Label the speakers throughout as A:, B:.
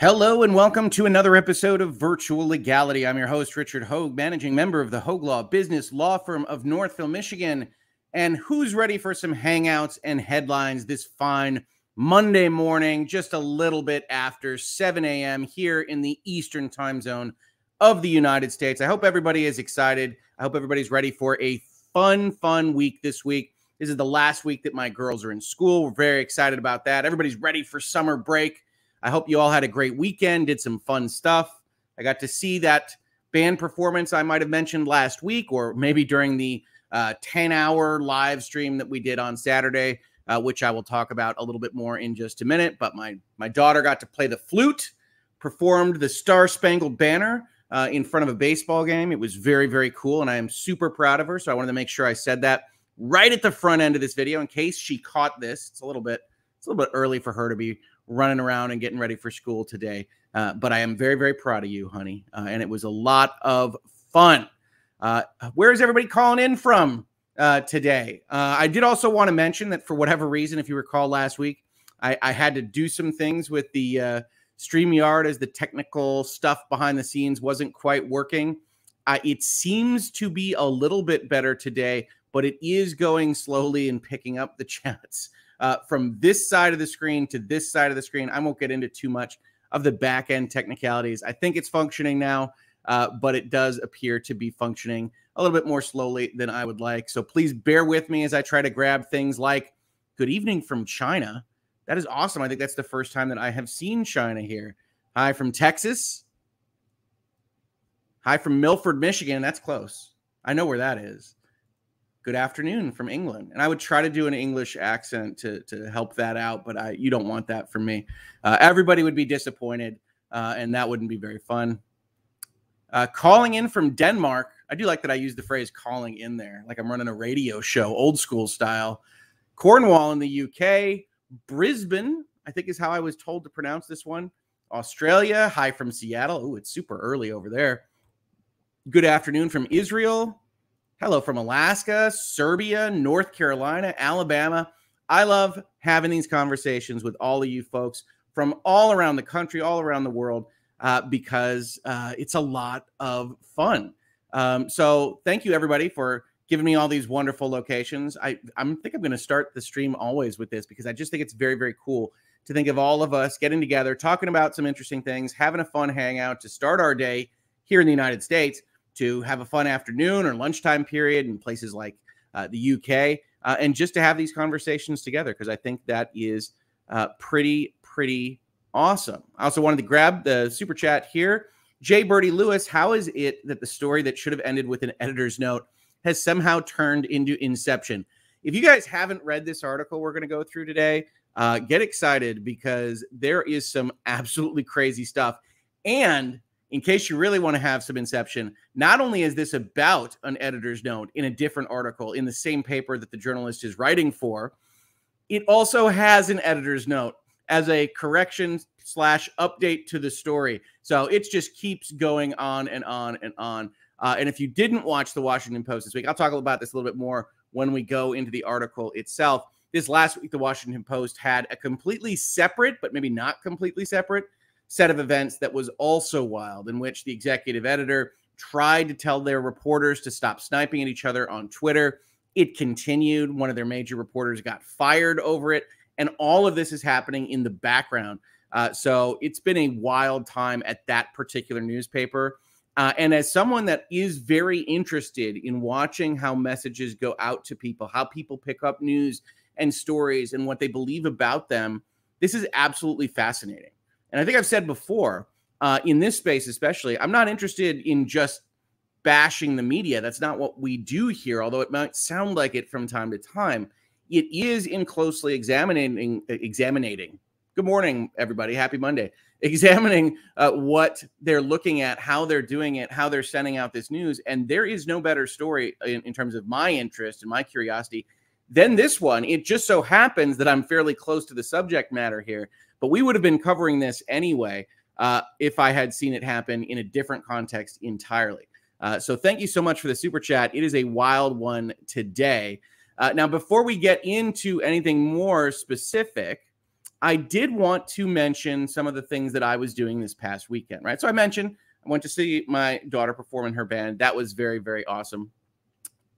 A: Hello and welcome to another episode of Virtual Legality. I'm your host, Richard Hoeg, managing member of the Hoeg Law Business Law Firm of Northville, Michigan. And who's ready for some hangouts and headlines this fine Monday morning, just a little bit after 7 a.m. here in the Eastern time zone of the United States? I hope everybody is excited. I hope everybody's ready for a fun, fun week this week. This is the last week that my girls are in school. We're very excited about that. Everybody's ready for summer break. I hope you all had a great weekend, did some fun stuff. I got to see that band performance I might have mentioned last week, or maybe during the uh, 10 hour live stream that we did on Saturday, uh, which I will talk about a little bit more in just a minute. But my, my daughter got to play the flute, performed the Star Spangled Banner uh, in front of a baseball game. It was very, very cool. And I am super proud of her. So I wanted to make sure I said that right at the front end of this video in case she caught this. It's a little bit, it's a little bit early for her to be running around and getting ready for school today. Uh, but I am very, very proud of you, honey. Uh, and it was a lot of fun. Uh, where is everybody calling in from uh, today? Uh, I did also want to mention that for whatever reason, if you recall last week, I, I had to do some things with the uh, StreamYard as the technical stuff behind the scenes wasn't quite working. it seems to be a little bit better today, but it is going slowly and picking up the chats uh, from this side of the screen to this side of the screen. I won't get into too much of the back end technicalities. I think it's functioning now, uh, but it does appear to be functioning a little bit more slowly than I would like. So please bear with me as I try to grab things like good evening from China. That is awesome. I think that's the first time that I have seen China here. Hi from Texas. Hi from Milford, Michigan. That's close. I know where that is good afternoon from England. And I would try to do an English accent to, to help that out, but I, you don't want that from me. Uh, everybody would be disappointed, uh, and that wouldn't be very fun. Uh, calling in from Denmark. I do like that I use the phrase calling in there, like I'm running a radio show, old school style. Cornwall in the UK. Brisbane, I think is how I was told to pronounce this one. Australia. Hi from Seattle. Oh, it's super early over there. Good afternoon from Israel. Hello from Alaska, Serbia, North Carolina, Alabama. I love having these conversations with all of you folks from all around the country, all around the world, uh, because uh, it's a lot of fun. Um, so thank you everybody for giving me all these wonderful locations. I I think I'm going to start the stream always with this because I just think it's very very cool to think of all of us getting together, talking about some interesting things, having a fun hangout to start our day here in the United States to have a fun afternoon or lunchtime period in places like uh, the UK, uh, and just to have these conversations together because I think that is uh, pretty pretty awesome. I also wanted to grab the super chat here. Jay Birdie Lewis, how is it that the story that should have ended with an editor's note has somehow turned into Inception? If you guys haven't read this article we're going to go through today, uh, get excited because there is some absolutely crazy stuff. And in case you really want to have some inception, not only is this about an editor's note in a different article in the same paper that the journalist is writing for, it also has an editor's note as a correction slash update to the story. So it just keeps going on and on and on. Uh, and if you didn't watch the Washington Post this week, I'll talk about this a little bit more when we go into the article itself. This last week, the Washington Post had a completely separate, but maybe not completely separate set of events that was also wild, in which the executive editor tried to tell their reporters to stop sniping at each other on Twitter. It continued. One of their major reporters got fired over it. And all of this is happening in the background. Uh, so it's been a wild time at that particular newspaper. Uh, and as someone that is very interested in watching how messages go out to people, how people pick up news and stories and what they believe about them, this is absolutely fascinating. And I think I've said before, uh, in this space especially, I'm not interested in just bashing the media. That's not what we do here, although it might sound like it from time to time. It is in closely examining, examining. Good morning, everybody. Happy Monday. Examining uh, what they're looking at, how they're doing it, how they're sending out this news. And there is no better story in, in terms of my interest and my curiosity than this one. It just so happens that I'm fairly close to the subject matter here. But we would have been covering this anyway uh, if I had seen it happen in a different context entirely. Uh, so thank you so much for the super chat. It is a wild one today. Uh, now, before we get into anything more specific, I did want to mention some of the things that I was doing this past weekend, right? So I mentioned I went to see my daughter perform in her band. That was very, very awesome.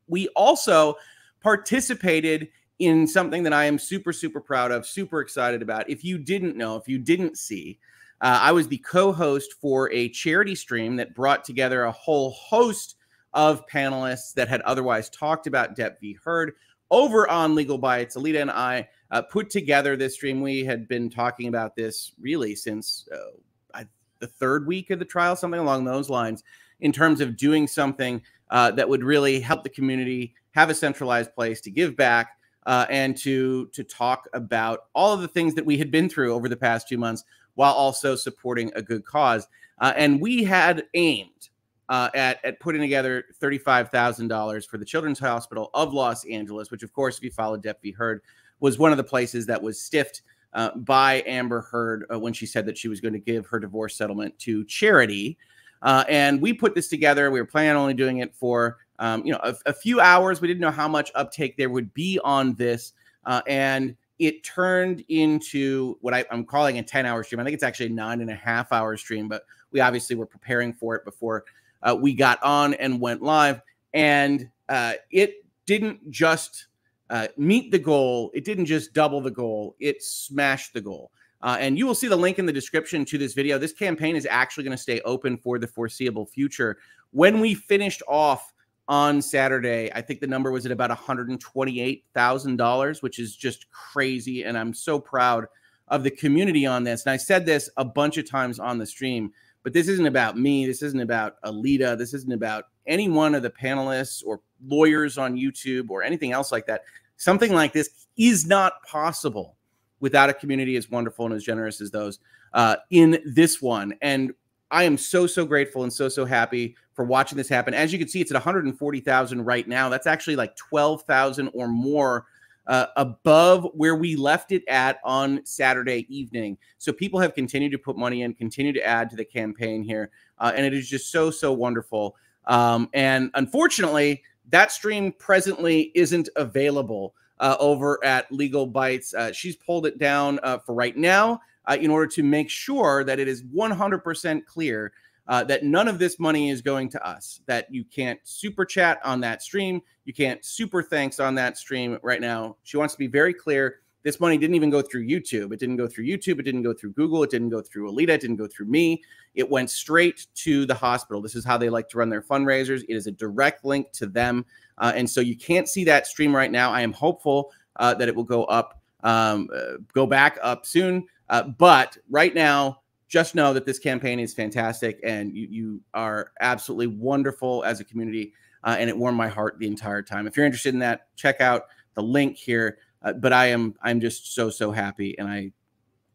A: We also participated in something that I am super, super proud of, super excited about. If you didn't know, if you didn't see, uh, I was the co host for a charity stream that brought together a whole host of panelists that had otherwise talked about Depp v. Heard over on Legal Bytes. Alyte and I uh, put together this stream. We had been talking about this really since uh, the third week of the trial, something along those lines, in terms of doing something uh, that would really help the community have a centralized place to give back uh, and to to talk about all of the things that we had been through over the past two months, while also supporting a good cause. Uh, and we had aimed uh, at, at putting together $35,000 for the Children's Hospital of Los Angeles, which, of course, if you followed Depp. Heard, was one of the places that was stiffed uh, by Amber Heard uh, when she said that she was going to give her divorce settlement to charity. Uh, and we put this together. We were planning on only doing it for um, you know a, a, few hours. We didn't know how much uptake there would be on this, uh, and it turned into what I, am calling a 10 hour stream. I think it's actually a nine and a half hour stream, but we obviously were preparing for it before uh, we got on and went live. And uh, it didn't just uh, meet the goal. It didn't just double the goal, it smashed the goal. Uh, and you will see the link in the description to this video. This campaign is actually going to stay open for the foreseeable future. When we finished off on Saturday, I think the number was at about $128,000, which is just crazy. And I'm so proud of the community on this. And I said this a bunch of times on the stream, but this isn't about me. This isn't about Alyte. This isn't about any one of the panelists or lawyers on YouTube or anything else like that. Something like this is not possible without a community as wonderful and as generous as those uh, in this one. And I am so so grateful and so so happy for watching this happen. As you can see, it's at 140,000 right now. That's actually like 12,000 or more uh, above where we left it at on Saturday evening. So people have continued to put money in, continue to add to the campaign here, uh, and it is just so so wonderful. Um, and unfortunately, that stream presently isn't available uh, over at Legal Bytes. Uh, she's pulled it down uh, for right now uh, in order to make sure that it is 100% clear uh, that none of this money is going to us, that you can't super chat on that stream. You can't super thanks on that stream right now. She wants to be very clear. This money didn't even go through YouTube. It didn't go through YouTube. It didn't go through Google. It didn't go through Alyte. It didn't go through me. It went straight to the hospital. This is how they like to run their fundraisers. It is a direct link to them. Uh, and so you can't see that stream right now. I am hopeful uh, that it will go up, um, uh, go back up soon. Uh, but right now, just know that this campaign is fantastic and you, you are absolutely wonderful as a community. Uh, and it warmed my heart the entire time. If you're interested in that, check out the link here. Uh, but I am I'm just so so happy, and I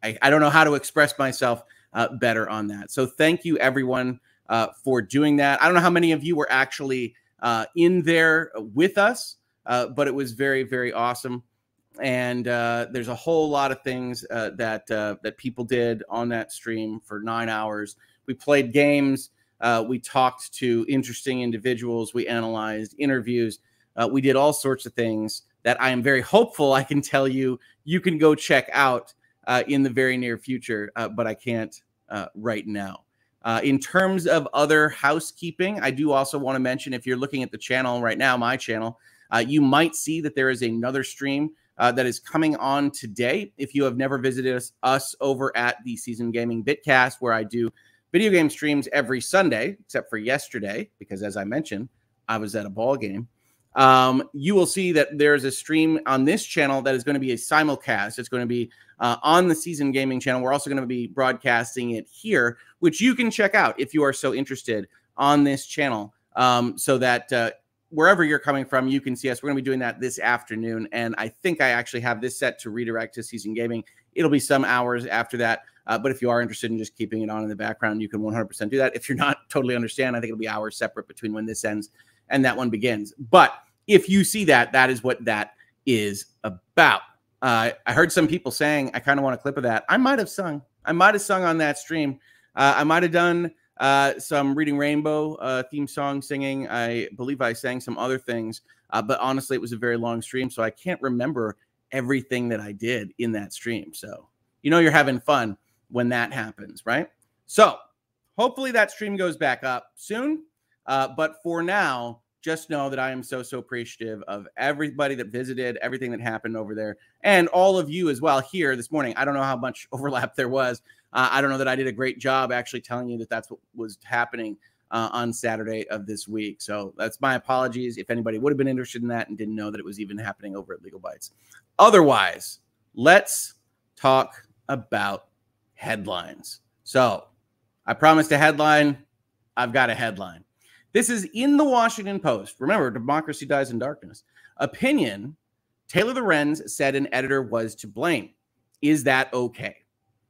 A: I, I don't know how to express myself uh, better on that. So thank you everyone uh, for doing that. I don't know how many of you were actually uh, in there with us, uh, but it was very very awesome and uh, there's a whole lot of things uh, that uh, that people did on that stream for nine hours. We played games. Uh, we talked to interesting individuals. We analyzed interviews. Uh, we did all sorts of things that I am very hopeful I can tell you you can go check out uh, in the very near future, but I can't right now. in terms of other housekeeping, I do also want to mention if you're looking at the channel right now, my channel, you might see that there is another stream uh, that is coming on today. If you have never visited us, us over at the Season Gaming Bitcast, where I do video game streams every Sunday, except for yesterday, because as I mentioned, I was at a ball game. Um, you will see that there's a stream on this channel that is going to be a simulcast. It's going to be uh, on the Season Gaming channel. We're also going to be broadcasting it here, which you can check out if you are so interested on this channel. Um, so that uh, wherever you're coming from, you can see us. We're going to be doing that this afternoon. And I think I actually have this set to redirect to Season Gaming. It'll be some hours after that. Uh, but if you are interested in just keeping it on in the background, you can 100% do that. If you're not totally understand, I think it'll be hours separate between when this ends and that one begins. But if you see that, that is what that is about. Uh, I heard some people saying, I kind of want a clip of that. I might have sung. I might have sung on that stream. Uh, I might have done uh, some Reading Rainbow uh, theme song singing. I believe I sang some other things, uh, but honestly, it was a very long stream, so I can't remember everything that I did in that stream. So You know you're having fun when that happens, right? So hopefully that stream goes back up soon. Uh, but for now, just know that I am so, so appreciative of everybody that visited, everything that happened over there, and all of you as well here this morning. I don't know how much overlap there was. Uh, I don't know that I did a great job actually telling you that that's what was happening uh, on Saturday of this week. So that's my apologies if anybody would have been interested in that and didn't know that it was even happening over at Legal Bytes. Otherwise, let's talk about headlines. So I promised a headline. I've got a headline. This is in the Washington Post. Remember, democracy dies in darkness. Opinion Taylor Lorenz said an editor was to blame. Is that okay?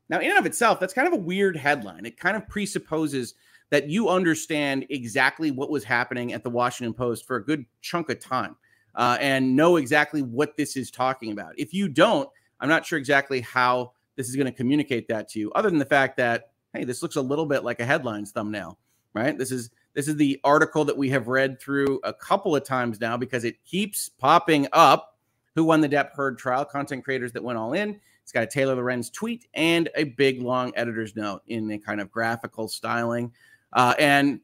A: Now, in and of itself, that's kind of a weird headline. It kind of presupposes that you understand exactly what was happening at the Washington Post for a good chunk of time uh, and know exactly what this is talking about. If you don't, I'm not sure exactly how this is going to communicate that to you, other than the fact that, hey, this looks a little bit like a headlines thumbnail, right? This is this is the article that we have read through a couple of times now because it keeps popping up. Who won the Depp Heard trial? Content creators that went all in. It's got a Taylor Lorenz tweet and a big long editor's note in a kind of graphical styling. Uh, and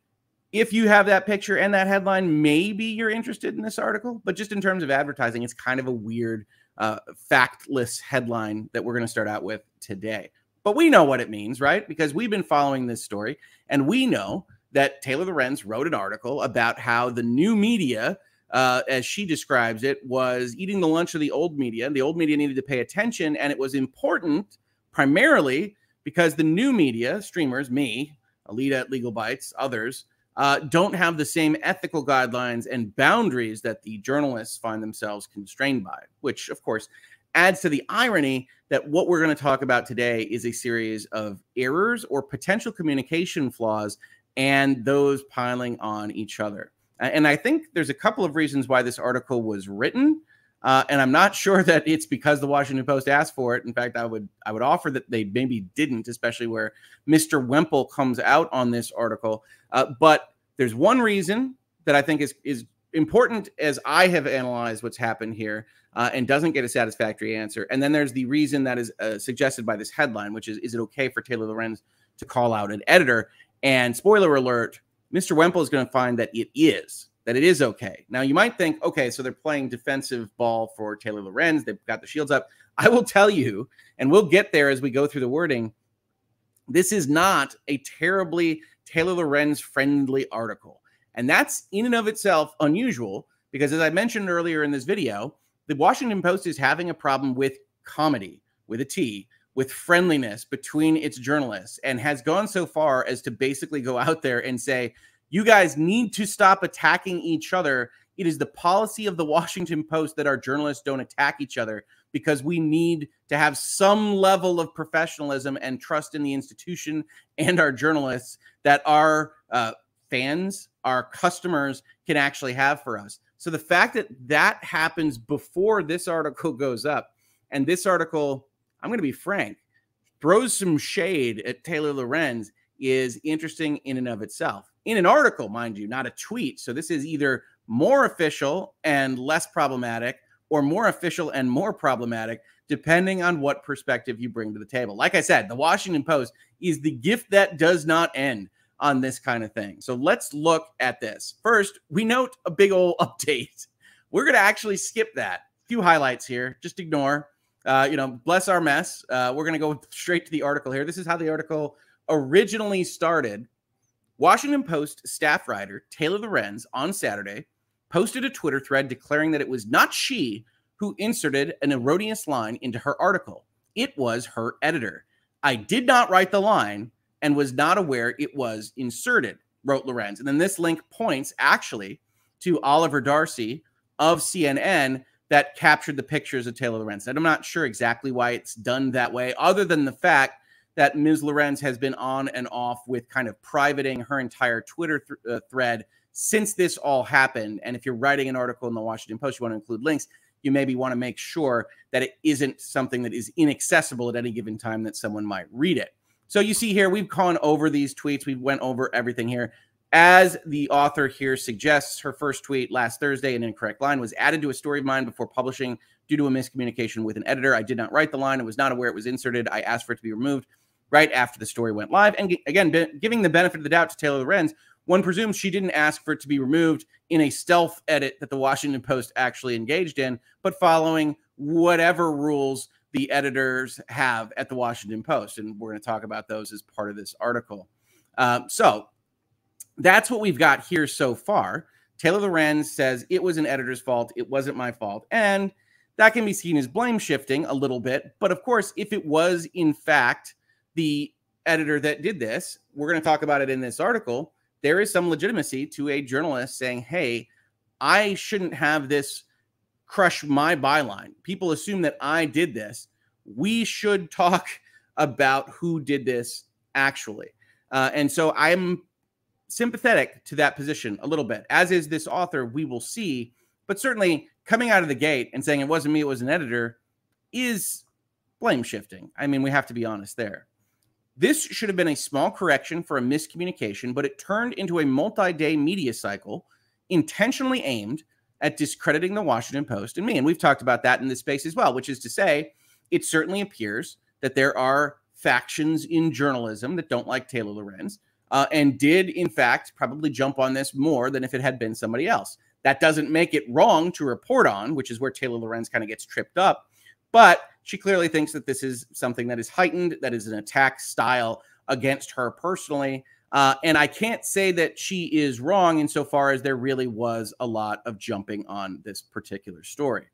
A: if you have that picture and that headline, maybe you're interested in this article. But just in terms of advertising, it's kind of a weird, uh, factless headline that we're going to start out with today. But we know what it means, right? Because we've been following this story and we know that Taylor Lorenz wrote an article about how the new media, uh, as she describes it, was eating the lunch of the old media. The old media needed to pay attention, and it was important primarily because the new media, streamers, me, Alyte at Legal Bytes, others, uh, don't have the same ethical guidelines and boundaries that the journalists find themselves constrained by, which, of course, adds to the irony that what we're going to talk about today is a series of errors or potential communication flaws and those piling on each other. And I think there's a couple of reasons why this article was written. Uh, and I'm not sure that it's because the Washington Post asked for it. In fact, I would I would offer that they maybe didn't, especially where Mr. Wemple comes out on this article. Uh, but there's one reason that I think is is important as I have analyzed what's happened here uh, and doesn't get a satisfactory answer. And then there's the reason that is uh, suggested by this headline, which is is it okay for Taylor Lorenz to call out an editor? And spoiler alert, Mr. Wemple is going to find that it is, that it is okay. Now, you might think, okay, so they're playing defensive ball for Taylor Lorenz. They've got the shields up. I will tell you, and we'll get there as we go through the wording. This is not a terribly Taylor Lorenz friendly article. And that's in and of itself unusual because, as I mentioned earlier in this video, the Washington Post is having a problem with comedy with a T with friendliness between its journalists and has gone so far as to basically go out there and say, you guys need to stop attacking each other. It is the policy of the Washington Post that our journalists don't attack each other because we need to have some level of professionalism and trust in the institution and our journalists that our uh, fans, our customers can actually have for us. So the fact that that happens before this article goes up, and this article I'm going to be frank, throws some shade at Taylor Lorenz is interesting in and of itself. In an article, mind you, not a tweet. So this is either more official and less problematic or more official and more problematic, depending on what perspective you bring to the table. Like I said, the Washington Post is the gift that does not end on this kind of thing. So let's look at this. First, we note a big old update. We're going to actually skip that. A few highlights here. Just ignore. Uh, you know, bless our mess. Uh, we're going to go straight to the article here. This is how the article originally started. Washington Post staff writer Taylor Lorenz on Saturday posted a Twitter thread declaring that it was not she who inserted an erroneous line into her article. It was her editor. I did not write the line and was not aware it was inserted, wrote Lorenz. And then this link points actually to Oliver Darcy of CNN that captured the pictures of Taylor Lorenz. And I'm not sure exactly why it's done that way, other than the fact that Ms. Lorenz has been on and off with kind of privating her entire Twitter th- uh, thread since this all happened. And if you're writing an article in the Washington Post, you want to include links, you maybe want to make sure that it isn't something that is inaccessible at any given time that someone might read it. So you see here, we've gone over these tweets. We went over everything here. As the author here suggests, her first tweet last Thursday, an incorrect line was added to a story of mine before publishing due to a miscommunication with an editor. I did not write the line. I was not aware it was inserted. I asked for it to be removed right after the story went live. And again, giving the benefit of the doubt to Taylor Lorenz, one presumes she didn't ask for it to be removed in a stealth edit that the Washington Post actually engaged in, but following whatever rules the editors have at the Washington Post. And we're going to talk about those as part of this article. Um, so that's what we've got here so far. Taylor Lorenz says it was an editor's fault. It wasn't my fault. And that can be seen as blame shifting a little bit. But of course, if it was in fact the editor that did this, we're going to talk about it in this article. There is some legitimacy to a journalist saying, hey, I shouldn't have this crush my byline. People assume that I did this. We should talk about who did this actually. Uh, and so I'm sympathetic to that position a little bit, as is this author. We will see. But certainly coming out of the gate and saying it wasn't me, it was an editor is blame shifting. I mean, we have to be honest there. This should have been a small correction for a miscommunication, but it turned into a multi day media cycle intentionally aimed at discrediting the Washington Post and me. And we've talked about that in this space as well, which is to say, it certainly appears that there are factions in journalism that don't like Taylor Lorenz uh, and did, in fact, probably jump on this more than if it had been somebody else. That doesn't make it wrong to report on, which is where Taylor Lorenz kind of gets tripped up. But she clearly thinks that this is something that is heightened, that is an attack style against her personally. Uh, and I can't say that she is wrong insofar as there really was a lot of jumping on this particular story.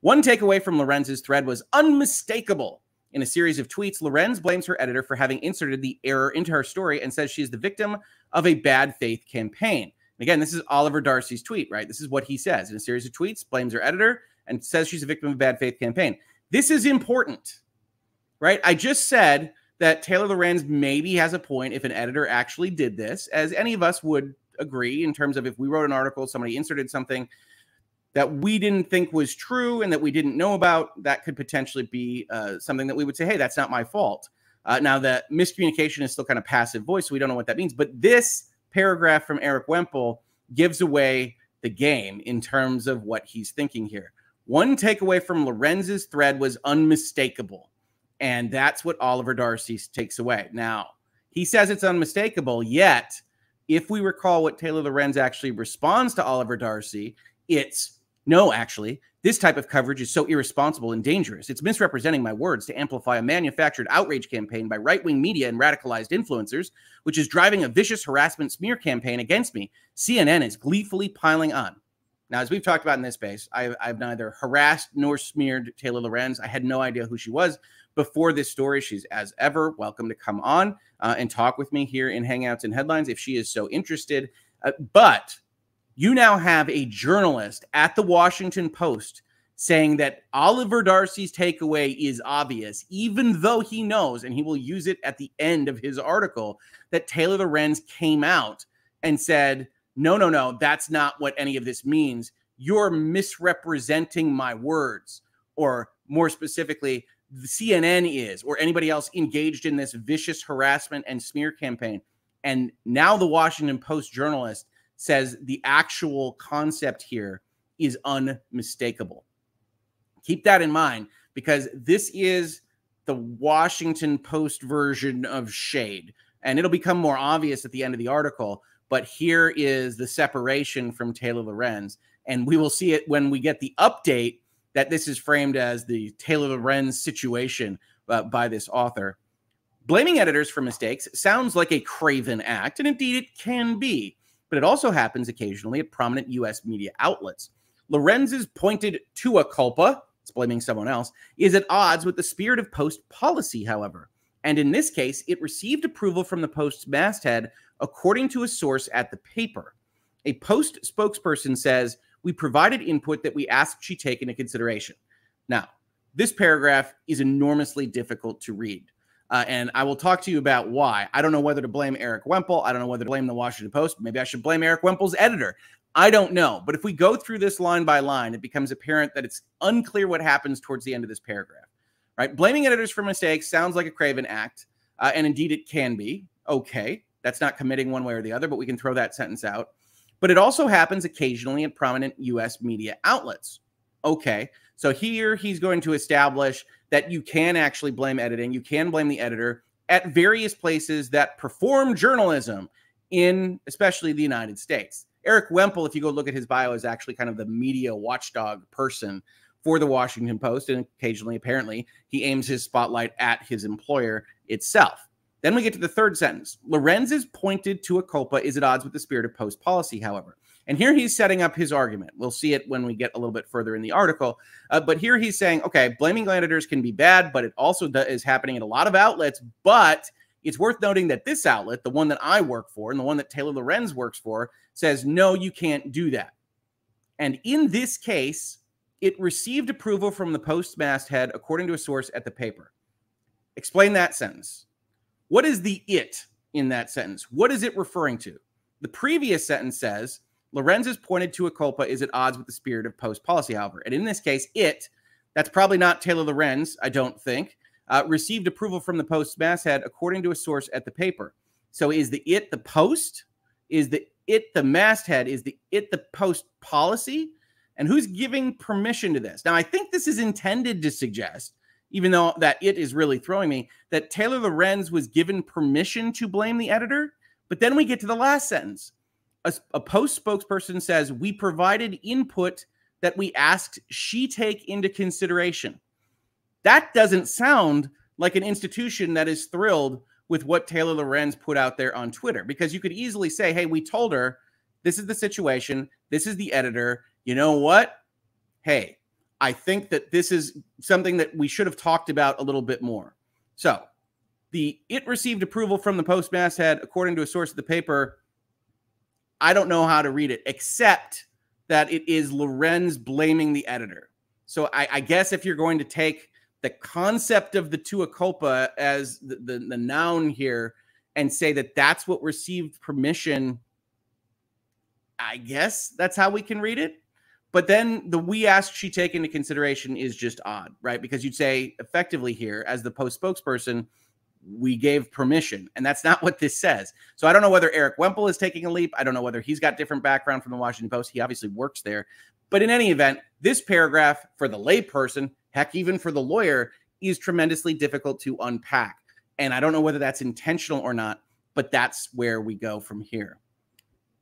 A: One takeaway from Lorenz's thread was unmistakable. In a series of tweets, Lorenz blames her editor for having inserted the error into her story and says she is the victim of a bad faith campaign. And again, this is Oliver Darcy's tweet, right? This is what he says in a series of tweets, blames her editor and says she's a victim of a bad faith campaign. This is important, right? I just said that Taylor Lorenz maybe has a point if an editor actually did this, as any of us would agree in terms of if we wrote an article, somebody inserted something that we didn't think was true and that we didn't know about, that could potentially be uh, something that we would say, hey, that's not my fault. Uh, now, the miscommunication is still kind of passive voice, so we don't know what that means. But this paragraph from Erik Wemple gives away the game in terms of what he's thinking here. One takeaway from Lorenz's thread was unmistakable. And that's what Oliver Darcy takes away. Now, he says it's unmistakable, yet, if we recall what Taylor Lorenz actually responds to Oliver Darcy, it's no, actually, this type of coverage is so irresponsible and dangerous. It's misrepresenting my words to amplify a manufactured outrage campaign by right wing media and radicalized influencers, which is driving a vicious harassment smear campaign against me. CNN is gleefully piling on. Now, as we've talked about in this space, I've, neither harassed nor smeared Taylor Lorenz. I had no idea who she was before this story. She's, as ever, welcome to come on uh, and talk with me here in Hangouts and Headlines if she is so interested. Uh, but you now have a journalist at the Washington Post saying that Oliver Darcy's takeaway is obvious, even though he knows, and he will use it at the end of his article, that Taylor Lorenz came out and said, no, no, no, that's not what any of this means. You're misrepresenting my words. Or more specifically, CNN is, or anybody else engaged in this vicious harassment and smear campaign. And now the Washington Post journalist says the actual concept here is unmistakable. Keep that in mind because this is the Washington Post version of shade. And it'll become more obvious at the end of the article. But here is the separation from Taylor Lorenz. And we will see it when we get the update that this is framed as the Taylor Lorenz situation uh, by this author. Blaming editors for mistakes sounds like a craven act, and indeed it can be but it also happens occasionally at prominent US media outlets. Lorenz's pointed tua culpa, it's blaming someone else, is at odds with the spirit of Post policy, however. And in this case, it received approval from the Post's masthead, according to a source at the paper. A Post spokesperson says, We provided input that we asked she take into consideration. Now, this paragraph is enormously difficult to read. Uh, and I will talk to you about why. I don't know whether to blame Erik Wemple. I don't know whether to blame the Washington Post. Maybe I should blame Erik Wemple's editor. I don't know. But if we go through this line by line, it becomes apparent that it's unclear what happens towards the end of this paragraph. Right? Blaming editors for mistakes sounds like a craven act. Uh, and indeed, it can be. Okay. That's not committing one way or the other, but we can throw that sentence out. But it also happens occasionally at prominent US media outlets. Okay. So here he's going to establish that you can actually blame editing, you can blame the editor at various places that perform journalism in especially the United States. Erik Wemple, if you go look at his bio, is actually kind of the media watchdog person for the Washington Post. And occasionally, apparently, he aims his spotlight at his employer itself. Then we get to the third sentence. Lorenz's pointed tua culpa is at odds with the spirit of post policy, however. And here he's setting up his argument. We'll see it when we get a little bit further in the article. Uh, but here he's saying, okay, blaming editors can be bad, but it also is happening in a lot of outlets. But it's worth noting that this outlet, the one that I work for and the one that Taylor Lorenz works for, says, no, you can't do that. And in this case, it received approval from the Post masthead, according to a source at the paper. Explain that sentence. What is the it in that sentence? What is it referring to? The previous sentence says, Lorenz has pointed tua culpa is at odds with the spirit of post policy, however. And in this case, it, that's probably not Taylor Lorenz, I don't think, uh, received approval from the Post masthead, according to a source at the paper. So is the it the Post? Is the it the masthead? Is the it the Post policy? And who's giving permission to this? Now, I think this is intended to suggest, even though that it is really throwing me, that Taylor Lorenz was given permission to blame the editor. But then we get to the last sentence a, a post spokesperson says, We provided input that we asked she take into consideration. That doesn't sound like an institution that is thrilled with what Taylor Lorenz put out there on Twitter because you could easily say, Hey, we told her this is the situation, this is the editor. You know what? Hey, I think that this is something that we should have talked about a little bit more. So, the it received approval from the Post masthead, according to a source of the paper, I don't know how to read it except that it is Lorenz blaming the editor. So I, I guess if you're going to take the concept of the tua culpa as the, the, the noun here and say that that's what received permission, I guess that's how we can read it. But then the we asked she take into consideration is just odd, right? Because you'd say effectively here, as the post spokesperson, we gave permission. And that's not what this says. So I don't know whether Erik Wemple is taking a leap. I don't know whether he's got different background from the Washington Post. He obviously works there. But in any event, this paragraph for the layperson, heck, even for the lawyer, is tremendously difficult to unpack. And I don't know whether that's intentional or not, but that's where we go from here.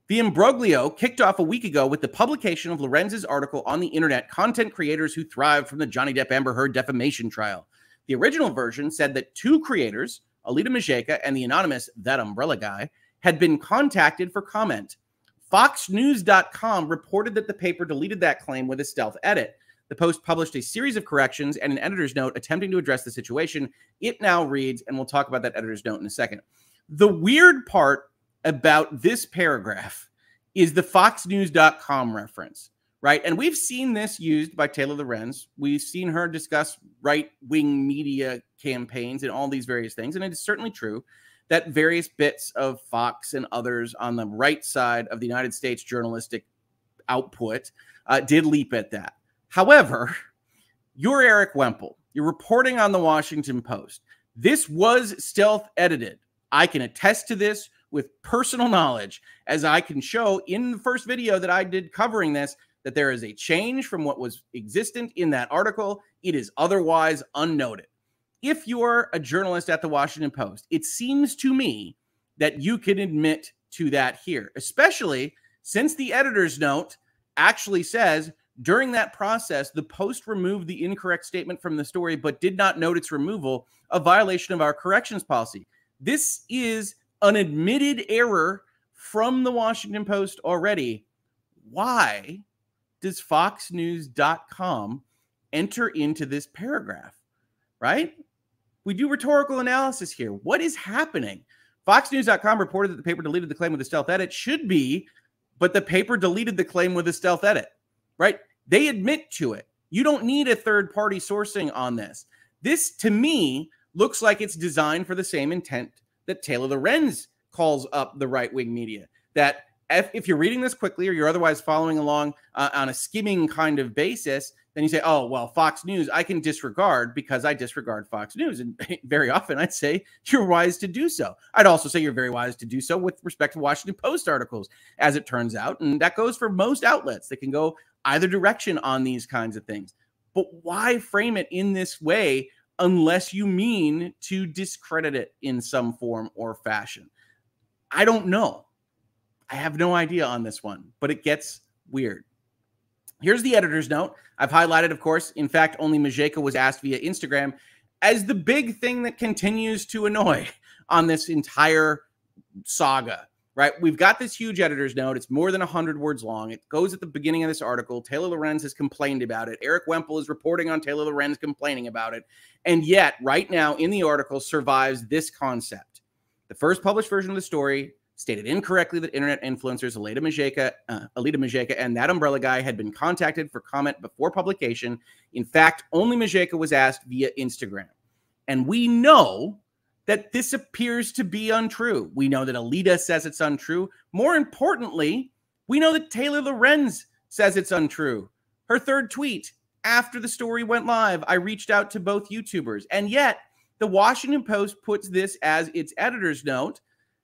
A: The imbroglio kicked off a week ago with the publication of Lorenz's article on the internet Content Creators Who Thrived from the Johnny Depp Amber Heard Defamation Trial. The original version said that two creators, Alyte Mazeika and the anonymous That Umbrella Guy, had been contacted for comment. FoxNews.com reported that the paper deleted that claim with a stealth edit. The Post published a series of corrections and an editor's note attempting to address the situation. It now reads, and we'll talk about that editor's note in a second. The weird part about this paragraph is the FoxNews.com reference right? And we've seen this used by Taylor Lorenz. We've seen her discuss right wing media campaigns and all these various things. And it is certainly true that various bits of Fox and others on the right side of the United States journalistic output uh, did leap at that. However, you're Erik Wemple. You're reporting on the Washington Post. This was stealth edited. I can attest to this with personal knowledge, as I can show in the first video that I did covering this that there is a change from what was existent in that article. It is otherwise unnoted. If you're a journalist at the Washington Post, it seems to me that you can admit to that here, especially since the editor's note actually says during that process, the Post removed the incorrect statement from the story, but did not note its removal, a violation of our corrections policy. This is an admitted error from the Washington Post already. Why does foxnews.com enter into this paragraph? Right? We do rhetorical analysis here. What is happening? Foxnews.com reported that the paper deleted the claim with a stealth edit. Should be, but the paper deleted the claim with a stealth edit, right? They admit to it. You don't need a third party sourcing on this. This, to me, looks like it's designed for the same intent that Taylor Lorenz calls up the right wing media that if, if you're reading this quickly or you're otherwise following along uh, on a skimming kind of basis, then you say, oh, well, Fox News, I can disregard because I disregard Fox News. And very often I'd say you're wise to do so. I'd also say you're very wise to do so with respect to Washington Post articles, as it turns out. And that goes for most outlets that can go either direction on these kinds of things. But why frame it in this way unless you mean to discredit it in some form or fashion? I don't know. I have no idea on this one, but it gets weird. Here's the editor's note. I've highlighted, of course. In fact, only Mazeika was asked via Instagram as the big thing that continues to annoy on this entire saga, right? We've got this huge editor's note. It's more than 100 words long. It goes at the beginning of this article. Taylor Lorenz has complained about it. Erik Wemple is reporting on Taylor Lorenz complaining about it. And yet, right now in the article survives this concept. The first published version of the story stated incorrectly that internet influencers Alyte Mazeika, uh, Alyte Mazeika and that umbrella guy had been contacted for comment before publication. In fact, only Mazeika was asked via Instagram. And we know that this appears to be untrue. We know that Alyte says it's untrue. More importantly, we know that Taylor Lorenz says it's untrue. Her third tweet after the story went live, I reached out to both YouTubers. And yet, the Washington Post puts this as its editor's note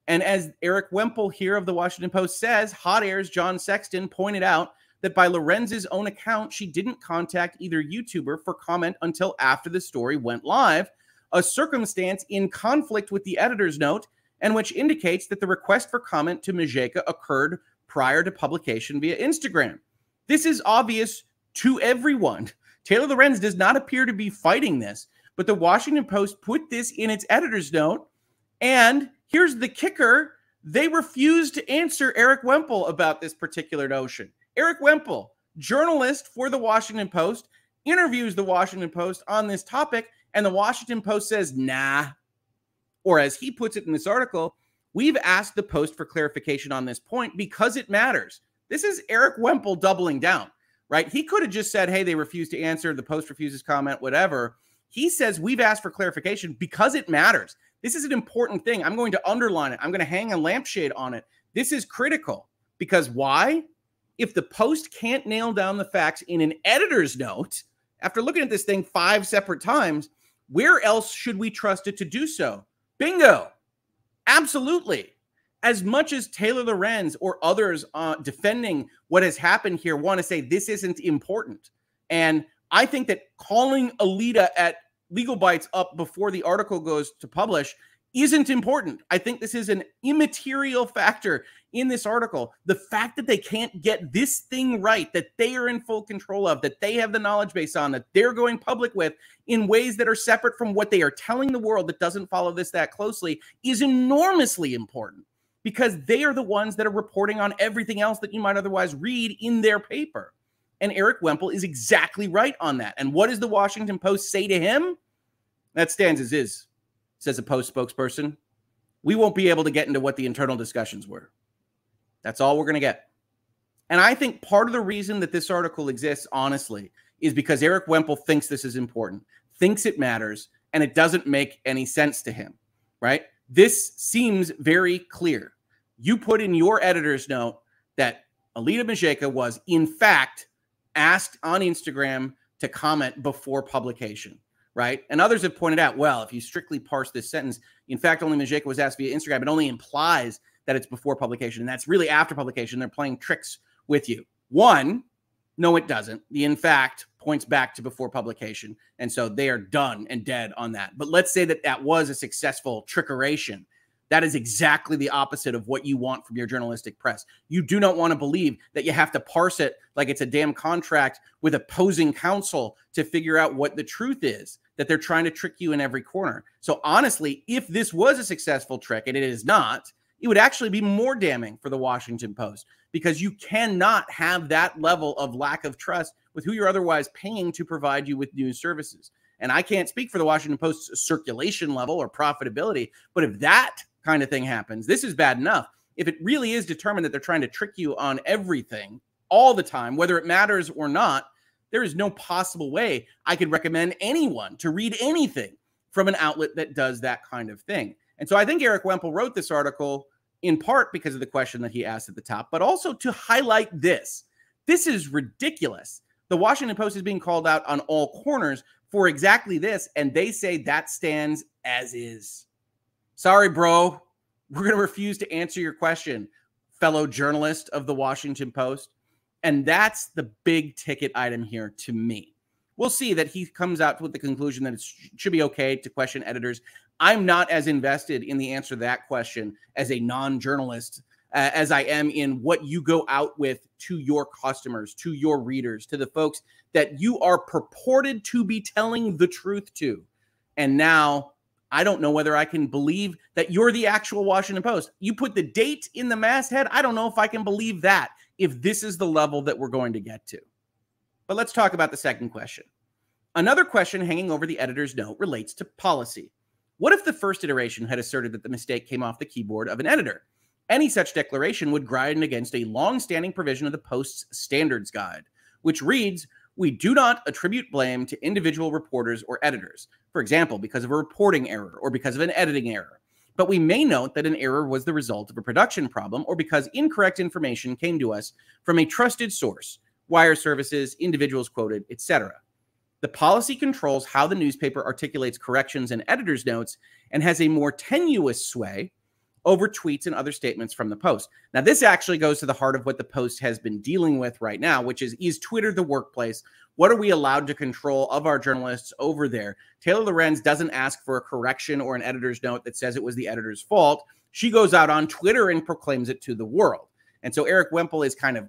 A: and as Erik Wemple here of the Washington Post says, Hot Air's John Sexton pointed out that by Lorenz's own account, she didn't contact either YouTuber for comment until after the story went live, a circumstance in conflict with the editor's note, and which indicates that the request for comment to Mazeika occurred prior to publication via Instagram. This is obvious to everyone. Taylor Lorenz does not appear to be fighting this, but the Washington Post put this in its editor's note and Here's the kicker they refused to answer Erik Wemple about this particular notion. Erik Wemple, journalist for the Washington Post, interviews the Washington Post on this topic, and the Washington Post says, nah. Or as he puts it in this article, we've asked the Post for clarification on this point because it matters. This is Erik Wemple doubling down, right? He could have just said, hey, they refused to answer, the Post refuses comment, whatever. He says, we've asked for clarification because it matters. This is an important thing. I'm going to underline it. I'm going to hang a lampshade on it. This is critical because why? If the post can't nail down the facts in an editor's note, after looking at this thing five separate times, where else should we trust it to do so? Bingo. Absolutely. As much as Taylor Lorenz or others uh, defending what has happened here want to say this isn't important. And I think that calling Alyte at legal bytes up before the article goes to publish isn't important. I think this is an immaterial factor in this article. The fact that they can't get this thing right, that they are in full control of, that they have the knowledge base on, that they're going public with in ways that are separate from what they are telling the world that doesn't follow this that closely, is enormously important because they are the ones that are reporting on everything else that you might otherwise read in their paper. And Erik Wemple is exactly right on that. And what does the Washington Post say to him? That stands as is, says a Post spokesperson. We won't be able to get into what the internal discussions were. That's all we're going to get. And I think part of the reason that this article exists, honestly, is because Erik Wemple thinks this is important, thinks it matters, and it doesn't make any sense to him, right? This seems very clear. You put in your editor's note that Alyte Mazeika was, in fact, asked on Instagram to comment before publication right? And others have pointed out, well, if you strictly parse this sentence, in fact, only Mazeika was asked via Instagram. It only implies that it's before publication, and that's really after publication. They're playing tricks with you. One, no, it doesn't. The in fact points back to before publication, and so they are done and dead on that. But let's say that that was a successful trickeration. That is exactly the opposite of what you want from your journalistic press. You do not want to believe that you have to parse it like it's a damn contract with opposing counsel to figure out what the truth is, that they're trying to trick you in every corner. So, honestly, if this was a successful trick, and it is not, it would actually be more damning for the Washington Post because you cannot have that level of lack of trust with who you're otherwise paying to provide you with news services. And I can't speak for the Washington Post's circulation level or profitability, but if that kind of thing happens, this is bad enough. If it really is determined that they're trying to trick you on everything all the time, whether it matters or not, there is no possible way I could recommend anyone to read anything from an outlet that does that kind of thing. And so I think Erik Wemple wrote this article in part because of the question that he asked at the top, but also to highlight this. This is ridiculous. The Washington Post is being called out on all corners for exactly this, and they say that stands as is. Sorry, bro. We're going to refuse to answer your question, fellow journalist of the Washington Post. And that's the big ticket item here to me. We'll see that he comes out with the conclusion that it should be okay to question editors. I'm not as invested in the answer to that question as a non journalist uh, as I am in what you go out with to your customers, to your readers, to the folks that you are purported to be telling the truth to. And now I don't know whether I can believe that you're the actual Washington Post. You put the date in the masthead. I don't know if I can believe that if this is the level that we're going to get to. But let's talk about the second question. Another question hanging over the editor's note relates to policy. What if the first iteration had asserted that the mistake came off the keyboard of an editor? Any such declaration would grind against a long standing provision of the Post's standards guide, which reads We do not attribute blame to individual reporters or editors, for example, because of a reporting error or because of an editing error. But we may note that an error was the result of a production problem or because incorrect information came to us from a trusted source, wire services, individuals quoted, etc. The policy controls how the newspaper articulates corrections and editor's notes and has a more tenuous sway over tweets and other statements from the Post. Now, this actually goes to the heart of what the Post has been dealing with right now, which is is Twitter the workplace? What are we allowed to control of our journalists over there? Taylor Lorenz doesn't ask for a correction or an editor's note that says it was the editor's fault. She goes out on Twitter and proclaims it to the world. And so Erik Wemple is kind of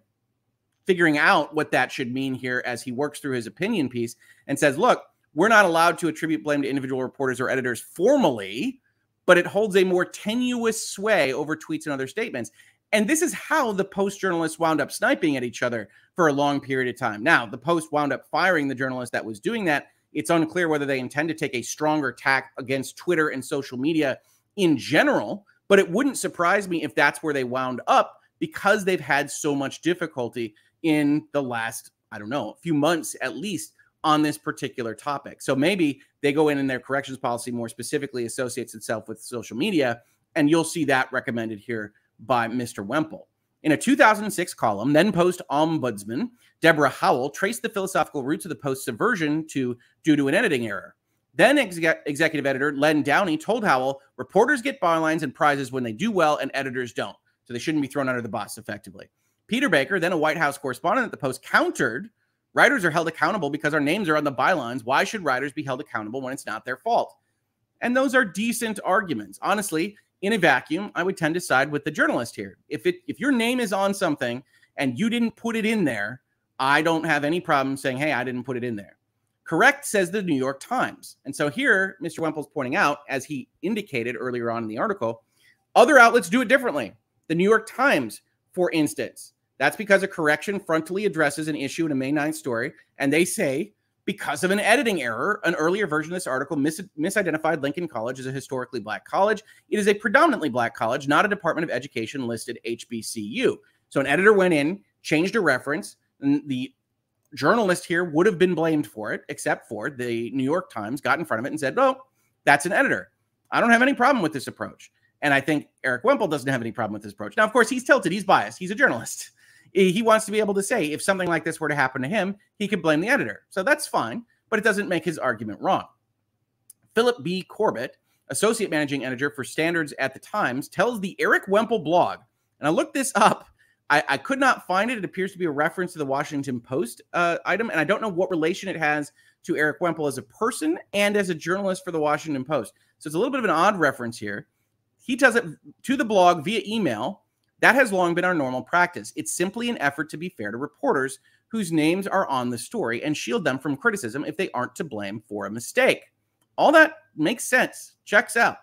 A: figuring out what that should mean here as he works through his opinion piece and says, look, we're not allowed to attribute blame to individual reporters or editors formally, but it holds a more tenuous sway over tweets and other statements. And this is how the Post journalists wound up sniping at each other for a long period of time. Now, the Post wound up firing the journalist that was doing that. It's unclear whether they intend to take a stronger tack against Twitter and social media in general, but it wouldn't surprise me if that's where they wound up because they've had so much difficulty in the last, I don't know, a few months at least on this particular topic. So maybe they go in and their corrections policy more specifically associates itself with social media, and you'll see that recommended here by Mr. Wemple. In a 2006 column, then Post ombudsman Deborah Howell traced the philosophical roots of the Post's subversion to due to an editing error. Then ex- executive editor Len Downie told Howell, reporters get bylines and prizes when they do well, and editors don't. So they shouldn't be thrown under the bus effectively. Peter Baker, then a White House correspondent at the Post, countered writers are held accountable because our names are on the bylines. Why should writers be held accountable when it's not their fault? And those are decent arguments. Honestly, in a vacuum, I would tend to side with the journalist here. If it if your name is on something and you didn't put it in there, I don't have any problem saying, "Hey, I didn't put it in there." Correct says the New York Times. And so here, Mr. Wemple's pointing out, as he indicated earlier on in the article, other outlets do it differently. The New York Times, for instance, that's because a correction frontally addresses an issue in a May 9th story, and they say because of an editing error. An earlier version of this article mis- misidentified Lincoln College as a historically black college. It is a predominantly black college, not a Department of Education listed HBCU. So an editor went in, changed a reference, and the journalist here would have been blamed for it, except for the New York Times got in front of it and said, "Oh, that's an editor. I don't have any problem with this approach." And I think Erik Wemple doesn't have any problem with this approach. Now, of course, he's tilted. He's biased. He's a journalist he wants to be able to say if something like this were to happen to him, he could blame the editor. So that's fine, but it doesn't make his argument wrong. Philip B. Corbett, associate managing editor for standards at the Times, tells the Erik Wemple blog, and I looked this up. I, I, could not find it. It appears to be a reference to the Washington Post uh, item, and I don't know what relation it has to Erik Wemple as a person and as a journalist for the Washington Post. So it's a little bit of an odd reference here. He tells it to the blog via email that has long been our normal practice. It's simply an effort to be fair to reporters whose names are on the story and shield them from criticism if they aren't to blame for a mistake. All that makes sense, checks out.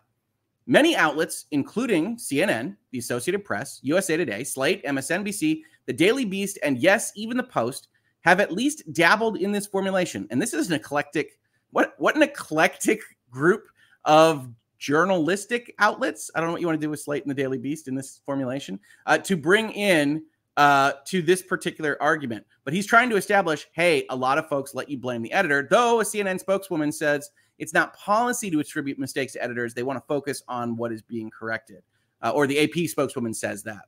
A: Many outlets, including CNN, the Associated Press, USA Today, Slate, MSNBC, The Daily Beast, and yes, even The Post, have at least dabbled in this formulation. And this is an eclectic, what, what an eclectic group of journalistic outlets. I don't know what you want to do with Slate and the Daily Beast in this formulation uh, to bring in uh, to this particular argument. But he's trying to establish hey, a lot of folks let you blame the editor, though a CNN spokeswoman says it's not policy to attribute mistakes to editors. They want to focus on what is being corrected. uh, or the AP spokeswoman says that.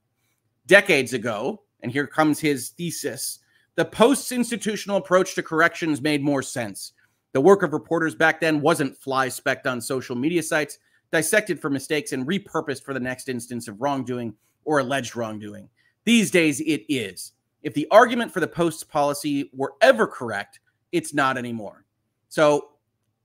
A: Decades ago, and here comes his thesis the post institutional approach to corrections made more sense. The work of reporters back then wasn't fly specked on social media sites, dissected for mistakes, and repurposed for the next instance of wrongdoing or alleged wrongdoing. These days, it is. If the argument for the Post's policy were ever correct, it's not anymore. So,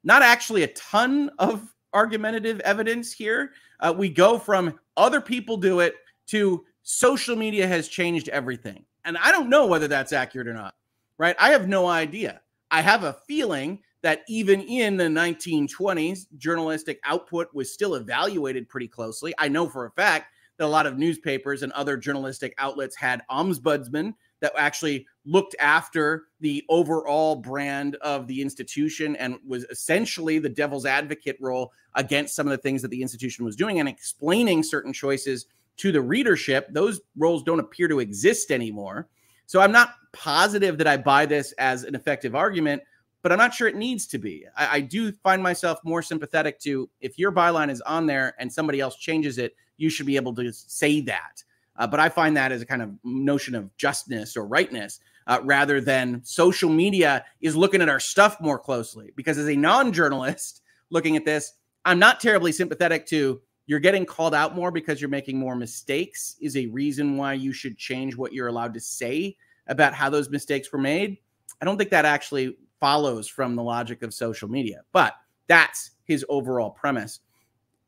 A: not actually a ton of argumentative evidence here. Uh, we go from other people do it to social media has changed everything. And I don't know whether that's accurate or not, right? I have no idea. I have a feeling that even in the 1920s, journalistic output was still evaluated pretty closely. I know for a fact that a lot of newspapers and other journalistic outlets had ombudsmen that actually looked after the overall brand of the institution and was essentially the devil's advocate role against some of the things that the institution was doing and explaining certain choices to the readership. Those roles don't appear to exist anymore. So I'm not positive that I buy this as an effective argument, but I'm not sure it needs to be. I, I do find myself more sympathetic to if your byline is on there and somebody else changes it, you should be able to say that. Uh, but I find that as a kind of notion of justness or rightness uh, rather than social media is looking at our stuff more closely. Because as a non journalist looking at this, I'm not terribly sympathetic to you're getting called out more because you're making more mistakes, is a reason why you should change what you're allowed to say about how those mistakes were made. I don't think that actually follows from the logic of social media, but that's his overall premise.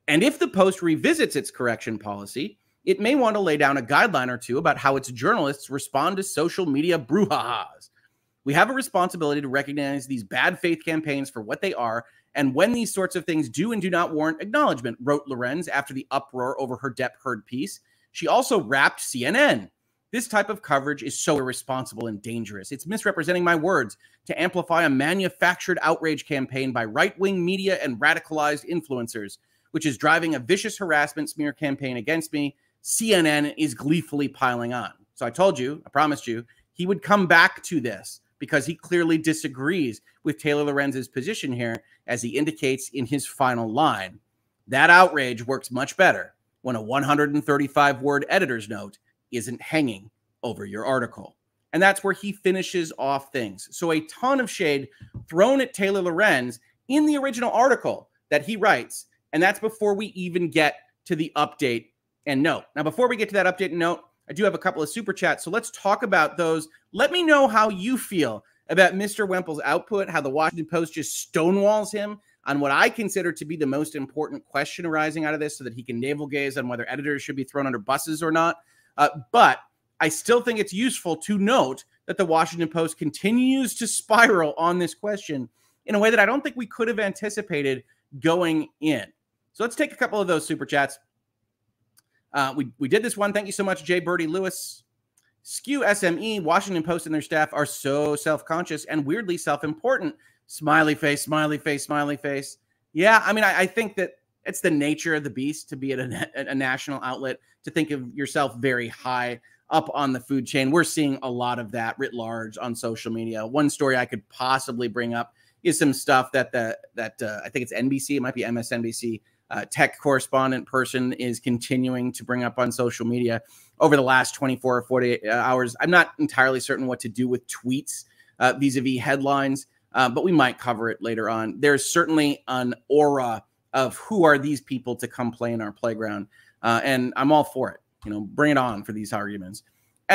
A: And if the Post revisits its correction policy, it may want to lay down a guideline or two about how its journalists respond to social media brouhahas. We have a responsibility to recognize these bad faith campaigns for what they are, and when these sorts of things do and do not warrant acknowledgement, wrote Lorenz after the uproar over her Depp Heard piece. She also rapped CNN. This type of coverage is so irresponsible and dangerous. It's misrepresenting my words to amplify a manufactured outrage campaign by right wing media and radicalized influencers, which is driving a vicious harassment smear campaign against me CNN is gleefully piling on. So I told you, I promised you, he would come back to this because he clearly disagrees with Taylor Lorenz's position here, as he indicates in his final line. That outrage works much better when a 135 word editor's note isn't hanging over your article. And that's where he finishes off things. So a ton of shade thrown at Taylor Lorenz in the original article that he writes. And that's before we even get to the update and note. Now, before we get to that update and note, I do have a couple of super chats. So let's talk about those. Let me know how you feel about Mr. Wemple's output, how the Washington Post just stonewalls him on what I consider to be the most important question arising out of this so that he can navel gaze on whether editors should be thrown under buses or not. Uh, but I still think it's useful to note that the Washington Post continues to spiral on this question in a way that I don't think we could have anticipated going in. So let's take a couple of those super chats. Uh, we, we did this one. Thank you so much, Jay Birdie Lewis. Skew SME, Washington Post, and their staff are so self conscious and weirdly self important. Smiley face, smiley face, smiley face. Yeah, I mean, I, I, think that it's the nature of the beast to be at a, a national outlet, to think of yourself very high up on the food chain. We're seeing a lot of that writ large on social media. One story I could possibly bring up is some stuff that the that uh, I think it's NBC, it might be MSNBC uh, tech correspondent person is continuing to bring up on social media over the last 24 or 48 uh, hours. I'm not entirely certain what to do with tweets vis a vis headlines, uh, but we might cover it later on. There's certainly an aura of who are these people to come play in our playground. Uh, and I'm all for it. You know, bring it on for these arguments.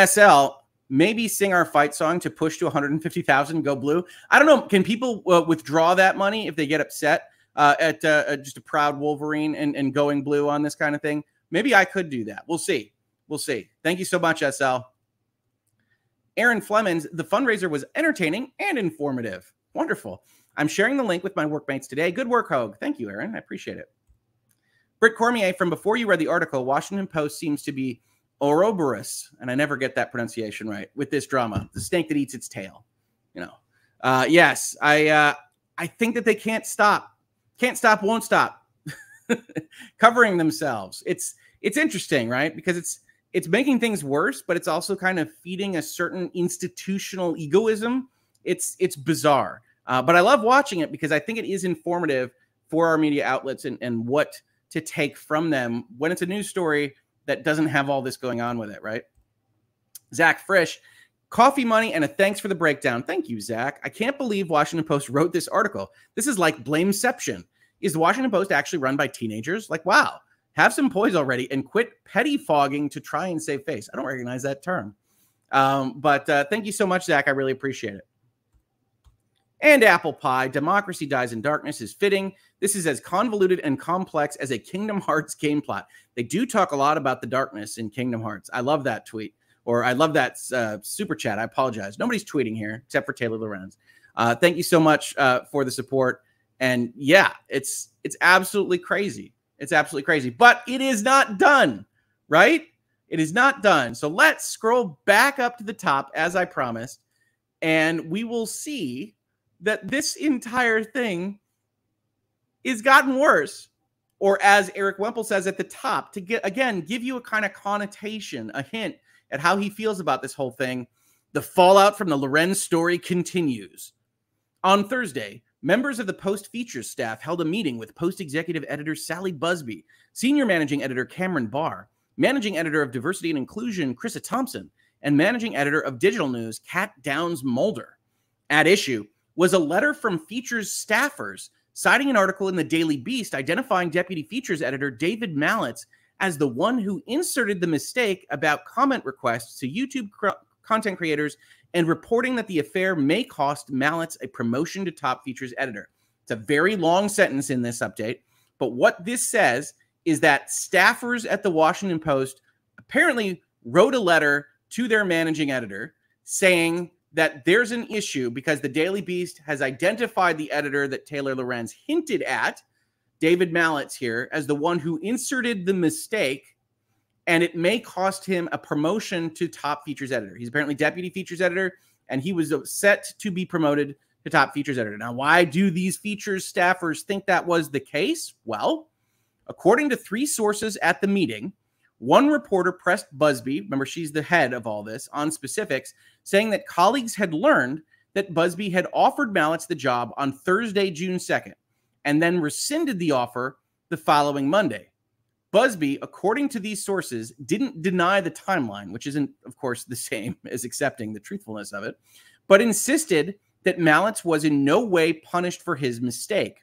A: SL, maybe sing our fight song to push to 150,000, go blue. I don't know. Can people uh, withdraw that money if they get upset? uh, at uh, just a proud Wolverine and, and going blue on this kind of thing. Maybe I could do that. We'll see. We'll see. Thank you so much, SL. Aaron Flemings, the fundraiser was entertaining and informative. Wonderful. I'm sharing the link with my workmates today. Good work, Hoeg. Thank you, Aaron. I appreciate it. Britt Cormier, from before you read the article, Washington Post seems to be Ouroboros, and I never get that pronunciation right, with this drama, the snake that eats its tail. You know, uh, yes, I uh, I think that they can't stop can't stop, won't stop, covering themselves. It's it's interesting, right? Because it's it's making things worse, but it's also kind of feeding a certain institutional egoism. It's it's bizarre, uh, but I love watching it because I think it is informative for our media outlets and and what to take from them when it's a news story that doesn't have all this going on with it, right? Zach Frisch, coffee money and a thanks for the breakdown. Thank you, Zach. I can't believe Washington Post wrote this article. This is like blameception. Is the Washington Post actually run by teenagers? Like, wow, have some poise already and quit petty fogging to try and save face. I don't recognize that term. Um, but uh, thank you so much, Zach. I really appreciate it. And apple pie, democracy dies in darkness is fitting. This is as convoluted and complex as a Kingdom Hearts game plot. They do talk a lot about the darkness in Kingdom Hearts. I love that tweet, or I love that uh, super chat. I apologize. Nobody's tweeting here except for Taylor Lorenz. Uh, thank you so much uh, for the support. And yeah, it's it's absolutely crazy. It's absolutely crazy, but it is not done, right? It is not done. So let's scroll back up to the top as I promised, and we will see that this entire thing is gotten worse. Or as Erik Wemple says at the top, to get again, give you a kind of connotation, a hint at how he feels about this whole thing. The fallout from the Lorenz story continues. On Thursday, members of the Post Features staff held a meeting with Post executive editor Sally Buzbee, senior managing editor Cameron Barr, managing editor of Diversity and Inclusion Krissah Thompson, and managing editor of Digital News Kat Downs Mulder. At issue was a letter from Features staffers citing an article in the Daily Beast identifying Deputy Features editor David Malitz as the one who inserted the mistake about comment requests to YouTube content creators and reporting that the affair may cost Malitz a promotion to top features editor. It's a very long sentence in this update, but what this says is that staffers at the Washington Post apparently wrote a letter to their managing editor saying that there's an issue because the Daily Beast has identified the editor that Taylor Lorenz hinted at, David Malitz here, as the one who inserted the mistake, and it may cost him a promotion to top features editor. He's apparently deputy features editor, and he was set to be promoted to top features editor. Now, why do these features staffers think that was the case? Well, according to three sources at the meeting, one reporter pressed Buzbee, remember she's the head of all this, on specifics, saying that colleagues had learned that Buzbee had offered Malitz the job on Thursday, June 2nd, and then rescinded the offer the following Monday. Buzbee, according to these sources, didn't deny the timeline, which isn't, of course, the same as accepting the truthfulness of it, but insisted that Malitz was in no way punished for his mistake.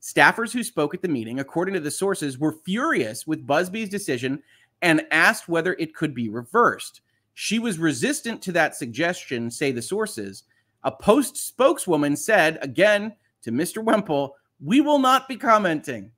A: Staffers who spoke at the meeting, according to the sources, were furious with Buzbee's decision and asked whether it could be reversed. She was resistant to that suggestion, say the sources. A Post spokeswoman said, again to Mr. Wemple, we will not be commenting.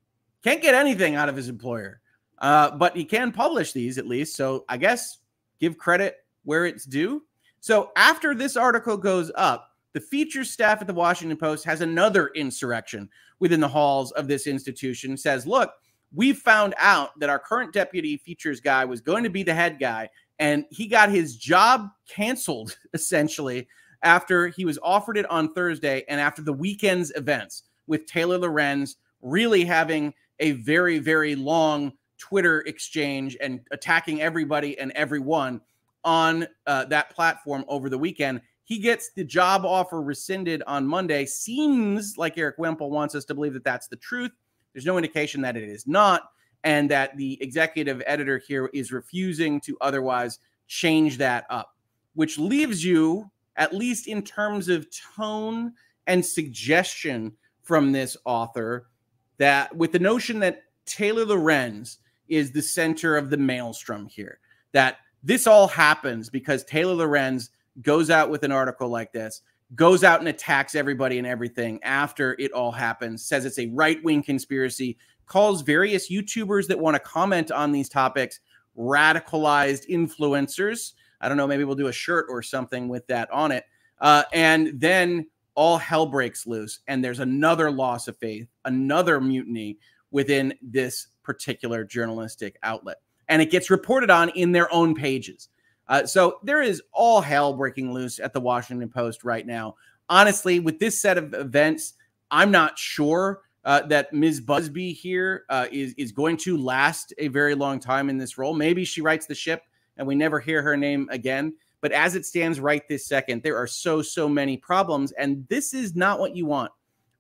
A: Can't get anything out of his employer, uh, but he can publish these at least. So I guess give credit where it's due. So after this article goes up, the features staff at the Washington Post has another insurrection within the halls of this institution. Says, look, we found out that our current deputy features guy was going to be the head guy, and he got his job canceled essentially after he was offered it on Thursday and after the weekend's events with Taylor Lorenz really having a very, very long Twitter exchange and attacking everybody and everyone on uh, that platform over the weekend. He gets the job offer rescinded on Monday. Seems like Erik Wemple wants us to believe that that's the truth. There's no indication that it is not, and that the executive editor here is refusing to otherwise change that up, which leaves you, at least in terms of tone and suggestion from this author, that with the notion that Taylor Lorenz is the center of the maelstrom here, that this all happens because Taylor Lorenz goes out with an article like this goes out and attacks everybody and everything after it all happens, says it's a right wing conspiracy, calls various YouTubers that want to comment on these topics radicalized influencers. I don't know, maybe we'll do a shirt or something with that on it. Uh, and then all hell breaks loose, and there's another loss of faith, another mutiny within this particular journalistic outlet. And it gets reported on in their own pages. Uh, so there is all hell breaking loose at the Washington Post right now. Honestly, with this set of events, I'm not sure uh, that Ms. Buzbee here uh, is is going to last a very long time in this role. Maybe she rights the ship and we never hear her name again. But as it stands right this second, there are so so many problems, and this is not what you want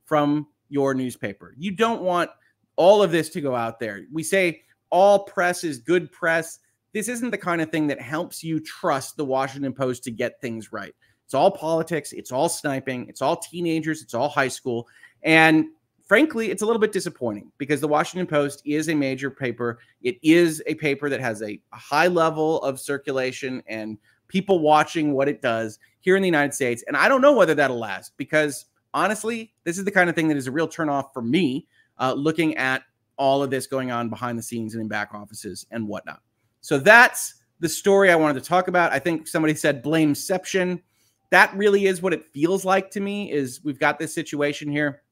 A: from your newspaper. You don't want all of this to go out there. We say all press is good press. This isn't the kind of thing that helps you trust the Washington Post to get things right. It's all politics, it's all sniping, it's all teenagers, it's all high school. And frankly, it's a little bit disappointing because the Washington Post is a major paper. It is a paper that has a high level of circulation and people watching what it does here in the United States. And I don't know whether that'll last because honestly, this is the kind of thing that is a real turnoff for me uh, looking at all of this going on behind the scenes and in back offices and whatnot. So that's the story I wanted to talk about. I think somebody said blameception. That really is what it feels like to me is we've got this situation here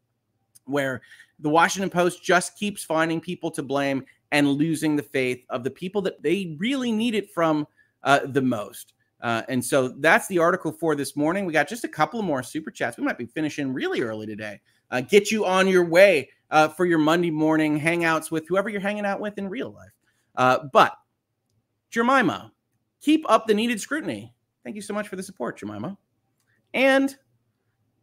A: where the Washington Post just keeps finding people to blame and losing the faith of the people that they really need it from uh, the most. Uh, and so that's the article for this morning. We got just a couple more super chats. We might be finishing really early today. Uh, get you on your way uh, for your Monday morning hangouts with whoever you're hanging out with in real life. Uh, but Jemima, keep up the needed scrutiny. Thank you so much for the support, Jemima. And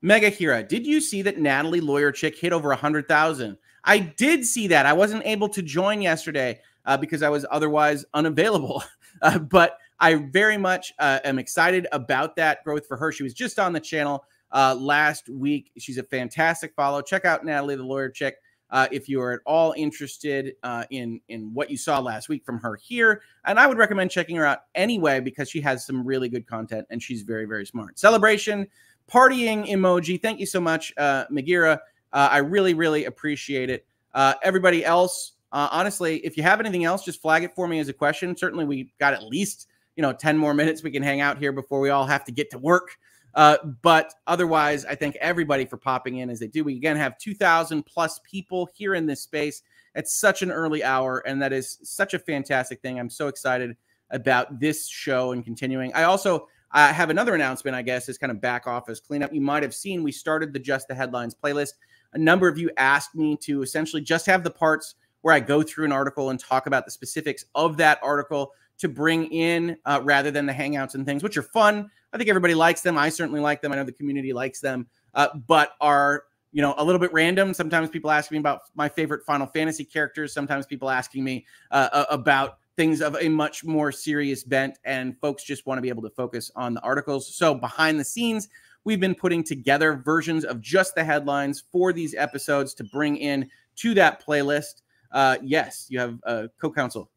A: Mega Hira, did you see that Natalie Lawyer Chick hit over a hundred thousand? I did see that. I wasn't able to join yesterday uh, because I was otherwise unavailable. Uh, but I very much uh, am excited about that growth for her. She was just on the channel uh, last week. She's a fantastic follow. Check out Natalie the Lawyer Chick uh, if you are at all interested uh, in in what you saw last week from her here. And I would recommend checking her out anyway because she has some really good content and she's very very smart. Celebration partying emoji. Thank you so much, uh, Magira. Uh, I really really appreciate it. Uh, everybody else, uh, honestly, if you have anything else, just flag it for me as a question. Certainly, we got at least you know 10 more minutes we can hang out here before we all have to get to work uh, but otherwise i thank everybody for popping in as they do. We again have 2000 plus people here in this space at such an early hour and that is such a fantastic thing. I'm so excited about this show and continuing. I also uh, have another announcement i guess is kind of back office cleanup. You might have seen we started the just the headlines playlist. A number of you asked me to essentially just have the parts where i go through an article and talk about the specifics of that article to bring in uh, rather than the hangouts and things, which are fun. I think everybody likes them. I certainly like them. I know the community likes them, uh, but are you know a little bit random. Sometimes people ask me about my favorite Final Fantasy characters. Sometimes people asking me uh, about things of a much more serious bent, and folks just want to be able to focus on the articles. So behind the scenes, we've been putting together versions of just the headlines for these episodes to bring in to that playlist. Uh, yes, you have a co-counsel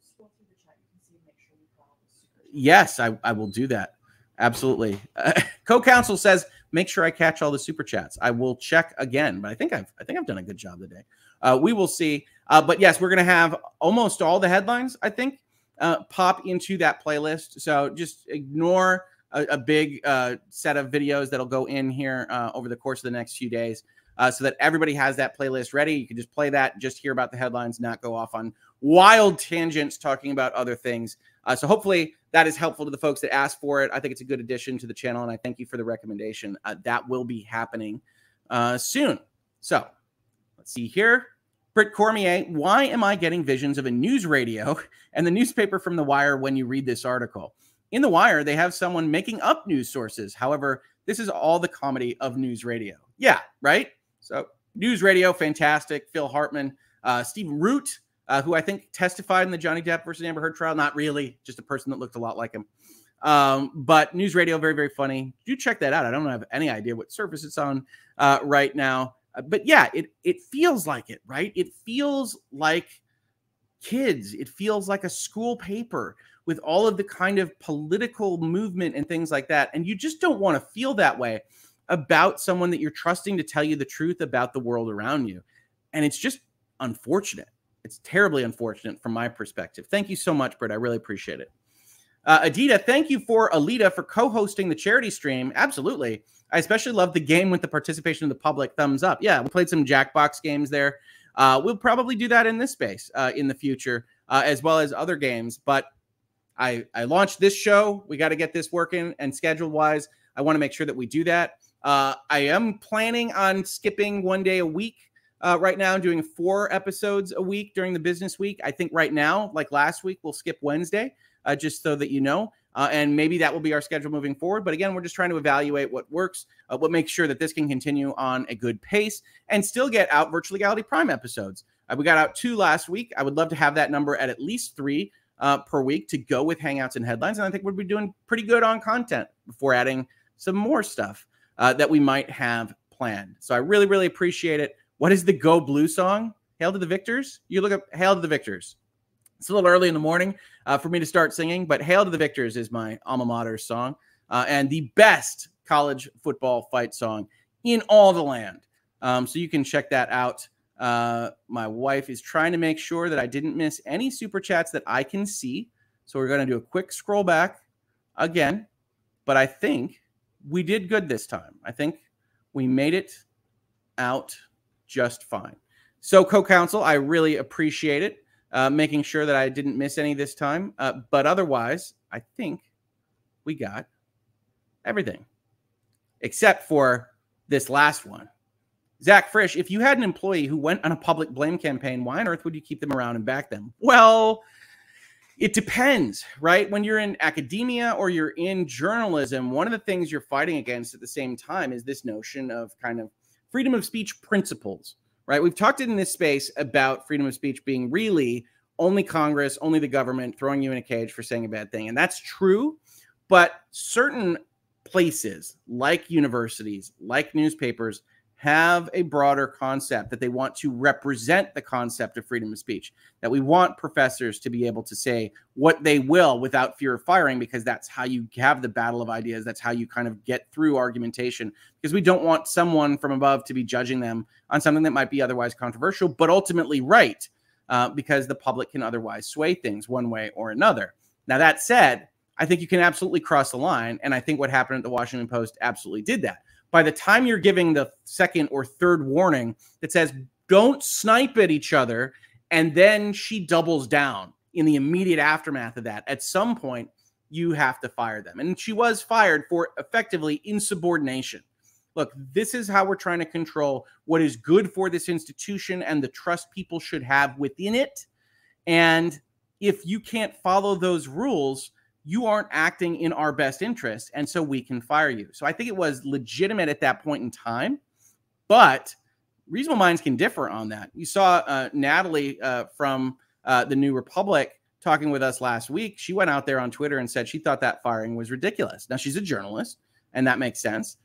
A: yes, I, I will do that. Absolutely. Uh, Co-counsel says, make sure I catch all the super chats. I will check again, but I think I've I think I've done a good job today. Uh, we will see. Uh, but yes, we're gonna have almost all the headlines. I think uh, pop into that playlist. So just ignore a, a big uh, set of videos that'll go in here uh, over the course of the next few days. So that everybody has that playlist ready. You can just play that, just hear about the headlines, not go off on wild tangents talking about other things. Uh, so hopefully that is helpful to the folks that asked for it. I think it's a good addition to the channel, and I thank you for the recommendation. Uh, that will be happening uh, soon. So let's see here. Britt Cormier, why am I getting visions of a news radio and the newspaper from The Wire when you read this article? In The Wire, they have someone making up news sources. However, this is all the comedy of news radio. Yeah, right? So, news radio, fantastic. Phil Hartman, uh, Steve Root, uh, who I think testified in the Johnny Depp versus Amber Heard trial. Not really, just a person that looked a lot like him. Um, but news radio, very, very funny. Do check that out. I don't have any idea what service it's on uh, right now. Uh, but yeah, it it feels like it, right? It feels like kids. It feels like a school paper with all of the kind of political movement and things like that. And you just don't want to feel that way about someone that you're trusting to tell you the truth about the world around you. And it's just unfortunate. It's terribly unfortunate from my perspective. Thank you so much, Britt. I really appreciate it. Uh, Adita, thank you for Alyte for co-hosting the charity stream. Absolutely. I especially love the game with the participation of the public. Thumbs up. Yeah, we played some Jackbox games there. Uh, we'll probably do that in this space uh, in the future, uh, as well as other games. But I I launched this show. We got to get this working, and schedule wise, I want to make sure that we do that. Uh, I am planning on skipping one day a week uh, right now, I'm doing four episodes a week during the business week. I think right now, like last week, we'll skip Wednesday, uh, just so that you know. Uh, and maybe that will be our schedule moving forward. But again, we're just trying to evaluate what works, uh, what makes sure that this can continue on a good pace and still get out Virtual Legality Prime episodes. Uh, we got out two last week. I would love to have that number at at least three uh, per week to go with Hangouts and headlines. And I think we'd be doing pretty good on content before adding some more stuff uh, that we might have planned. So I really, really appreciate it. What is the Go Blue song? Hail to the Victors? You look up Hail to the Victors. It's a little early in the morning uh, for me to start singing, but Hail to the Victors is my alma mater song uh, and the best college football fight song in all the land. Um, so you can check that out. Uh, my wife is trying to make sure that I didn't miss any super chats that I can see. So we're going to do a quick scroll back again. But I think we did good this time. I think we made it out just fine. So, co counsel, I really appreciate it, uh, making sure that I didn't miss any this time. Uh, but otherwise, I think we got everything except for this last one. Zach Frisch, if you had an employee who went on a public blame campaign, why on earth would you keep them around and back them? Well, it depends, right? When you're in academia or you're in journalism, one of the things you're fighting against at the same time is this notion of kind of freedom of speech principles, right? We've talked in this space about freedom of speech being really only Congress, only the government throwing you in a cage for saying a bad thing. And that's true. But certain places like universities, like newspapers, have a broader concept that they want to represent the concept of freedom of speech that we want professors to be able to say what they will without fear of firing because that's how you have the battle of ideas. That's how you kind of get through argumentation because we don't want someone from above to be judging them on something that might be otherwise controversial but ultimately right uh, because the public can otherwise sway things one way or another. Now that said i think you can absolutely cross the line and i think what happened at the washington post absolutely did that by the time you're giving the second or third warning that says, don't snipe at each other, and then she doubles down in the immediate aftermath of that, at some point, you have to fire them. And she was fired for effectively insubordination. Look, this is how we're trying to control what is good for this institution and the trust people should have within it. And if you can't follow those rules, you aren't acting in our best interest. And so we can fire you. So I think it was legitimate at that point in time. But reasonable minds can differ on that. You saw uh, Natalie uh, from uh, the New Republic talking with us last week. She went out there on Twitter and said she thought that firing was ridiculous. Now, she's a journalist, and that makes sense.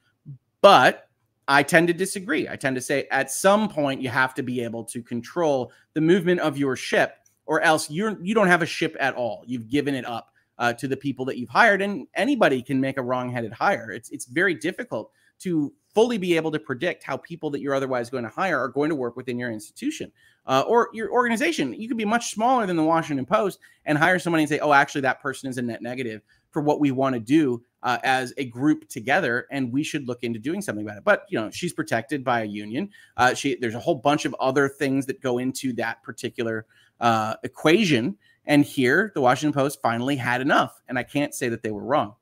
A: But I tend to disagree. I tend to say at some point you have to be able to control the movement of your ship, or else you're you don't have a ship at all. You've given it up uh, to the people that you've hired. And anybody can make a wrong-headed hire. It's it's very difficult to fully be able to predict how people that you're otherwise going to hire are going to work within your institution uh, or your organization. You could be much smaller than the Washington Post and hire somebody and say, "Oh, actually, that person is a net negative for what we want to do uh, as a group together, and we should look into doing something about it." But you know, she's protected by a union. Uh, she there's a whole bunch of other things that go into that particular uh, equation and here, the Washington Post finally had enough, and I can't say that they were wrong.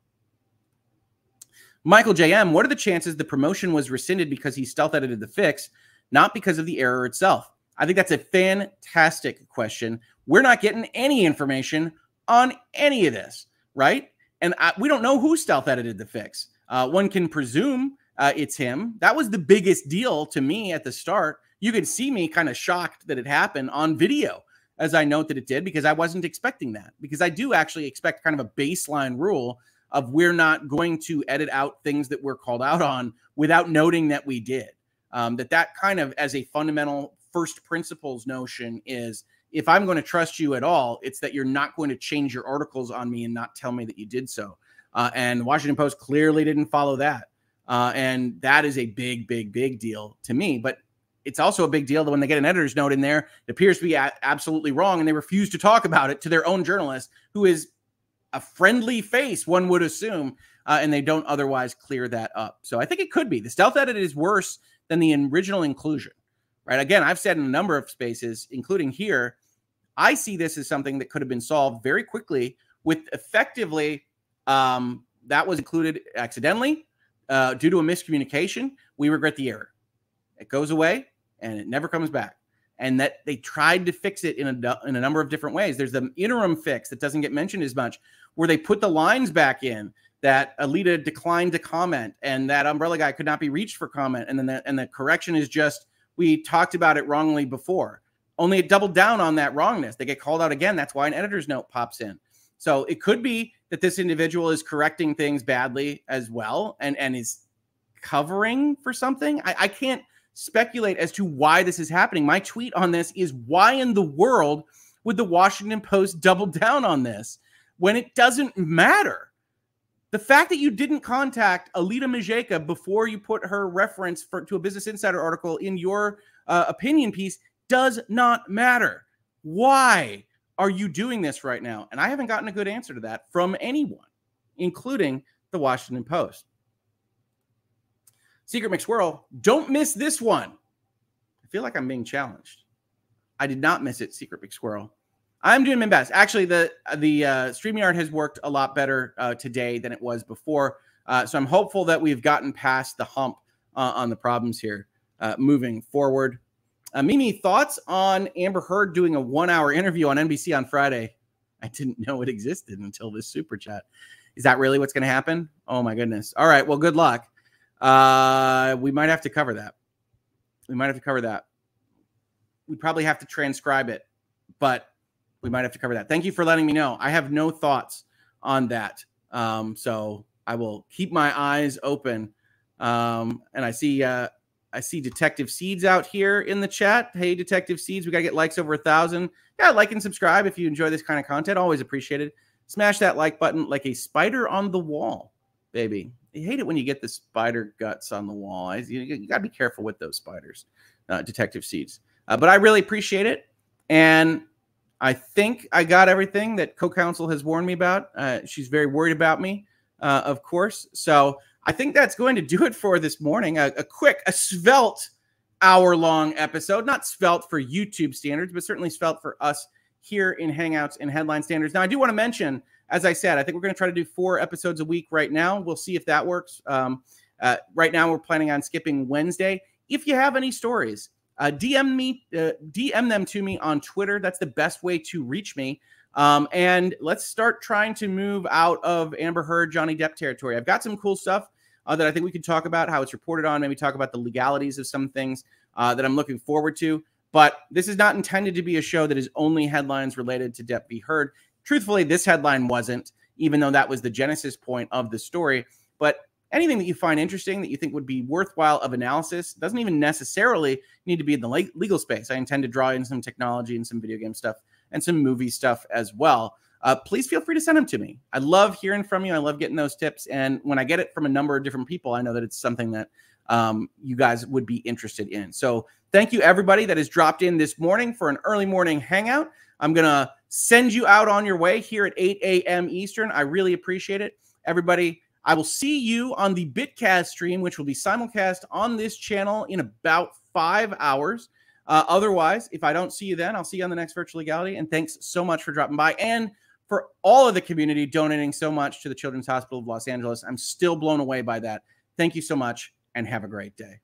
A: Michael JM, what are the chances the promotion was rescinded because he stealth edited the fix, not because of the error itself? I think that's a fantastic question. We're not getting any information on any of this, right? And I, we don't know who stealth edited the fix. Uh, one can presume uh, it's him. That was the biggest deal to me at the start. You could see me kind of shocked that it happened on video as I note that it did because I wasn't expecting that. Because I do actually expect kind of a baseline rule of we're not going to edit out things that we're called out on without noting that we did. Um, that that kind of as a fundamental first principles notion is if I'm going to trust you at all, it's that you're not going to change your articles on me and not tell me that you did so. Uh, and Washington Post clearly didn't follow that. Uh, and that is a big, big, big deal to me. But it's also a big deal that when they get an editor's note in there, it appears to be a- absolutely wrong, and they refuse to talk about it to their own journalist, who is a friendly face, one would assume, uh, and they don't otherwise clear that up. So I think it could be the stealth edit is worse than the original inclusion, right? Again, I've said in a number of spaces, including here, I see this as something that could have been solved very quickly with effectively um, that was included accidentally uh, due to a miscommunication. We regret the error. It goes away and it never comes back. And that they tried to fix it in a, in a number of different ways. There's the interim fix that doesn't get mentioned as much, where they put the lines back in that Alyte declined to comment and that umbrella guy could not be reached for comment. And then the, and the correction is just, we talked about it wrongly before. only it doubled down on that wrongness. They get called out again. That's why an editor's note pops in. So it could be that this individual is correcting things badly as well and, and is covering for something. I, I can't speculate as to why this is happening. My tweet on this is why in the world would the Washington Post double down on this when it doesn't matter? The fact that you didn't contact Alyte Mazeika before you put her reference for, to a Business Insider article in your uh, opinion piece does not matter. Why are you doing this right now? And I haven't gotten a good answer to that from anyone, including the Washington Post. Secret McSwirl, don't miss this one. I feel like I'm being challenged. I did not miss it, Secret McSquirrel. I'm doing my best. Actually, the the uh, StreamYard has worked a lot better uh, today than it was before. Uh, so I'm hopeful that we've gotten past the hump uh, on the problems here uh, moving forward. Uh, Mimi, thoughts on Amber Heard doing a one hour interview on NBC on Friday? I didn't know it existed until this super chat. Is that really what's going to happen? Oh my goodness. All right. Well, good luck. Uh, we might have to cover that. We might have to cover that. We probably have to transcribe it, but we might have to cover that. Thank you for letting me know. I have no thoughts on that. Um, so I will keep my eyes open. Um, and I see uh, I see Detective Seeds out here in the chat. Hey, Detective Seeds, we gotta get likes over a thousand. Yeah, like and subscribe if you enjoy this kind of content. Always appreciated. Smash that like button like a spider on the wall, baby. I hate it when you get the spider guts on the wall. You, you got to be careful with those spiders, uh, Detective Seeds. Uh, but I really appreciate it. And I think I got everything that co counsel has warned me about. Uh, she's very worried about me, uh, of course. So I think that's going to do it for this morning. A, a quick, a svelte hour long episode. Not svelte for YouTube standards, but certainly svelte for us here in Hangouts and Headline Standards. Now, I do want to mention as I said, I think we're going to try to do four episodes a week right now. We'll see if that works. Um, uh, right now, we're planning on skipping Wednesday. If you have any stories, uh, DM me, uh, DM them to me on Twitter. That's the best way to reach me. Um, and let's start trying to move out of Amber Heard, Johnny Depp territory. I've got some cool stuff uh, that I think we can talk about, how it's reported on, maybe talk about the legalities of some things uh, that I'm looking forward to. But this is not intended to be a show that is only headlines related to Depp v. Heard truthfully, this headline wasn't, even though that was the genesis point of the story. But anything that you find interesting that you think would be worthwhile of analysis doesn't even necessarily need to be in the legal space. I intend to draw in some technology and some video game stuff and some movie stuff as well. Uh, please feel free to send them to me. I love hearing from you. I love getting those tips. And when I get it from a number of different people, I know that it's something that um, you guys would be interested in. So thank you, everybody that has dropped in this morning for an early morning hangout. I'm going to send you out on your way here at 8 a.m. Eastern. I really appreciate it. Everybody, I will see you on the Bitcast stream, which will be simulcast on this channel in about five hours. Uh, otherwise, if I don't see you then, I'll see you on the next Virtual Legality. And thanks so much for dropping by and for all of the community donating so much to the Children's Hospital of Los Angeles. I'm still blown away by that. Thank you so much and have a great day.